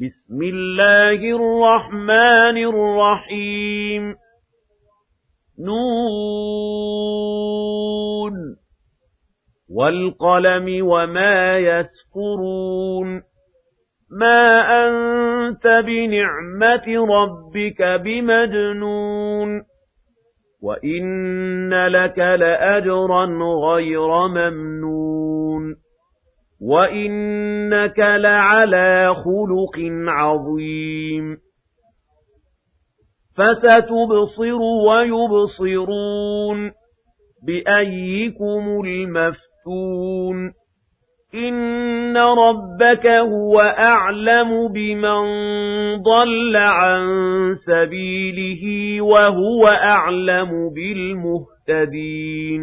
بسم الله الرحمن الرحيم. نون. والقلم وما يسكرون. ما أنت بنعمة ربك بمجنون. وإن لك لأجرا غير ممنون. وَإِنَّكَ لَعَلَىٰ خُلُقٍ عَظِيمٍ فَسَتُبْصِرُ وَيُبْصِرُونَ بِأَييِّكُمُ الْمَفْتُونُ إِنَّ رَبَّكَ هُوَ أَعْلَمُ بِمَن ضَلَّ عَن سَبِيلِهِ وَهُوَ أَعْلَمُ بِالْمُهْتَدِينَ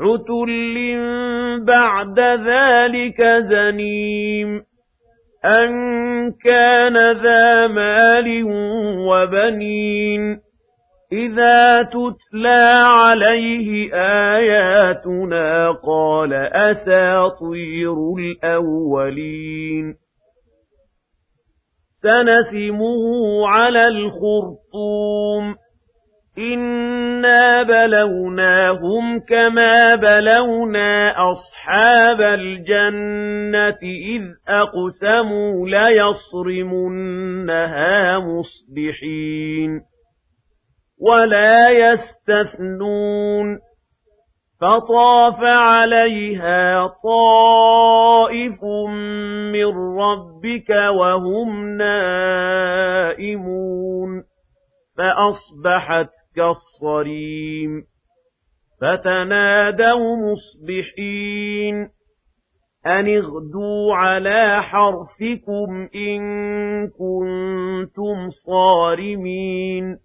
عُتُلٍّ بَعْدَ ذَلِكَ زَنِيمٍ أَن كَانَ ذَا مَالٍ وَبَنِينَ إِذَا تُتْلَى عَلَيْهِ آيَاتُنَا قَالَ أَسَاطِيرُ الْأَوَّلِينَ سَنَسِمُهُ عَلَى الْخُرْطُومِ إِنَّا بَلَوْنَاهُمْ كَمَا بَلَوْنَا أَصْحَابَ الْجَنَّةِ إِذْ أَقْسَمُوا لَيَصْرِمُنَّهَا مُصْبِحِينَ وَلَا يَسْتَثْنُونَ فَطَافَ عَلَيْهَا طَائِفٌ مِّن رَّبِّكَ وَهُمْ نَائِمُونَ فَأَصْبَحَتْ كالصريم. فتنادوا مصبحين. أن اغدوا على حرفكم إن كنتم صارمين.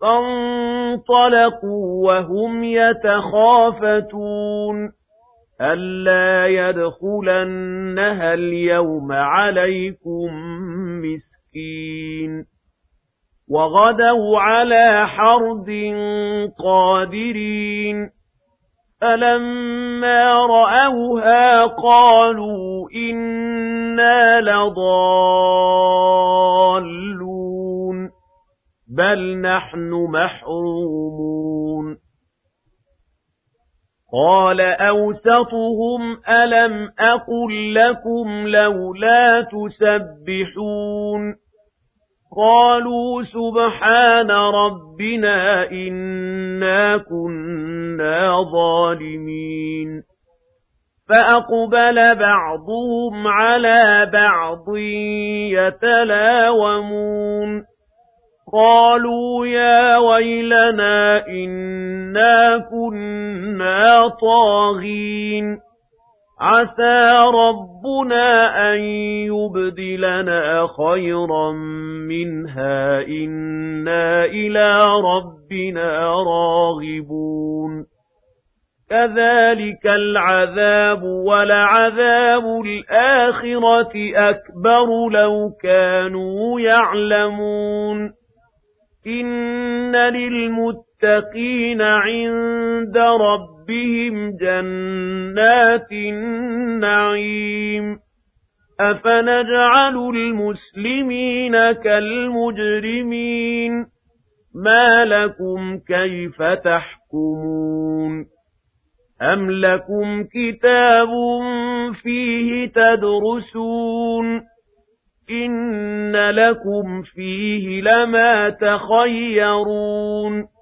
فانطلقوا وهم يتخافتون. ألا يدخلنها اليوم عليكم مسكين. وَغَدَوْا عَلَىٰ حَرْدٍ قَادِرِينَ. فَلَمَّا رَأَوْهَا قَالُوا إِنَّا لَضَالُّونَ بَلْ نَحْنُ مَحْرُومُونَ. قَالَ أَوْسَطُهُمْ أَلَمْ أَقُل لَّكُمْ لَوْلَا تُسَبِّحُونَ. قالوا سبحان ربنا إنا كنا ظالمين. فأقبل بعضهم على بعض يتلاومون. قالوا يا ويلنا إنا كنا طاغين. عَسَىٰ رَبُّنَا أَن يُبْدِلَنَا خَيْرًا مِّنْهَا. إِنَّا إِلَىٰ رَبِّنَا رَاغِبُونَ. كَذَٰلِكَ الْعَذَابُ وَلَعَذَابُ الْآخِرَةِ أَكْبَرُ لَوْ كَانُوا يَعْلَمُونَ. إِنَّ لِلْمُتَّقِينَ عِندَ رَبِّهِمْ جَنَّاتِ النَّعِيمِ أَفَنَجْعَلُ الْمُسْلِمِينَ كَالْمُجْرِمِينَ مَا لَكُمْ كَيْفَ تَحْكُمُونَ أَمْ لَكُمْ كِتَابٌ فِيهِ تَدْرُسُونَ إِنَّ لَكُمْ فِيهِ لَمَا تَخَيَّرُونَ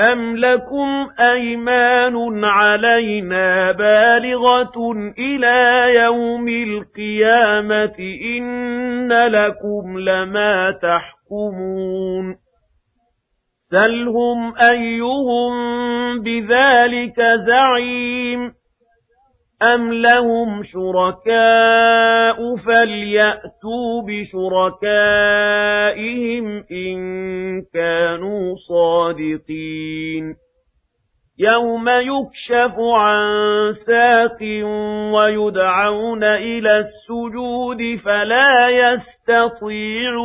أَمْ لَكُمْ أَيْمَانٌ عَلَيْنَا بَالِغَةٌ إِلَىٰ يَوْمِ الْقِيَامَةِ إِنَّ لَكُمْ لَمَا تَحْكُمُونَ سَلْهُمْ أَيُّهُم بِذَٰلِكَ زَعِيمٌ أَمْ لَهُمْ شُرَكَاءُ فَلْيَأْتُوا بِشُرَكَائِهِمْ إِن كَانُوا صَادِقِينَ يَوْمَ يُكْشَفُ عَن سَاقٍ وَيُدْعَوْنَ إِلَى السُّجُودِ فَلَا يَسْتَطِيعُونَ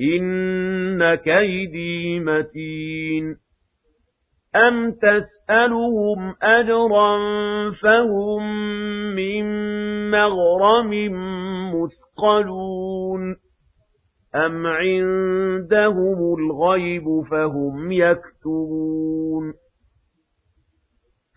إِنَّ كَيْدِي مَتِينٌ أَمْ تَسْأَلُهُمْ أَجْرًا فَهُمْ مِنْ مَغْرَمٍ مُثْقَلُونَ أَمْ عِندَهُمُ الْغَيْبُ فَهُمْ يَكْتُبُونَ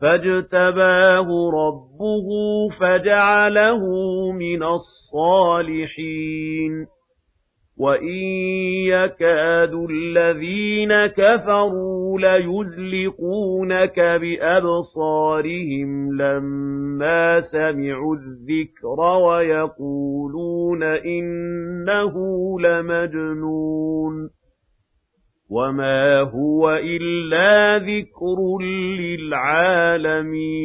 فاجتباه ربه فجعله من الصالحين. وَإِن يَكَادُ الَّذِينَ كَفَرُوا لَيُزْلِقُونَكَ بِأَبْصَارِهِمْ لَمَّا سَمِعُوا الذِّكْرَ وَيَقُولُونَ إِنَّهُ لَمَجْنُونٌ. وَمَا هُوَ إِلَّا ذِكْرٌ لِّلْعَالَمِينَ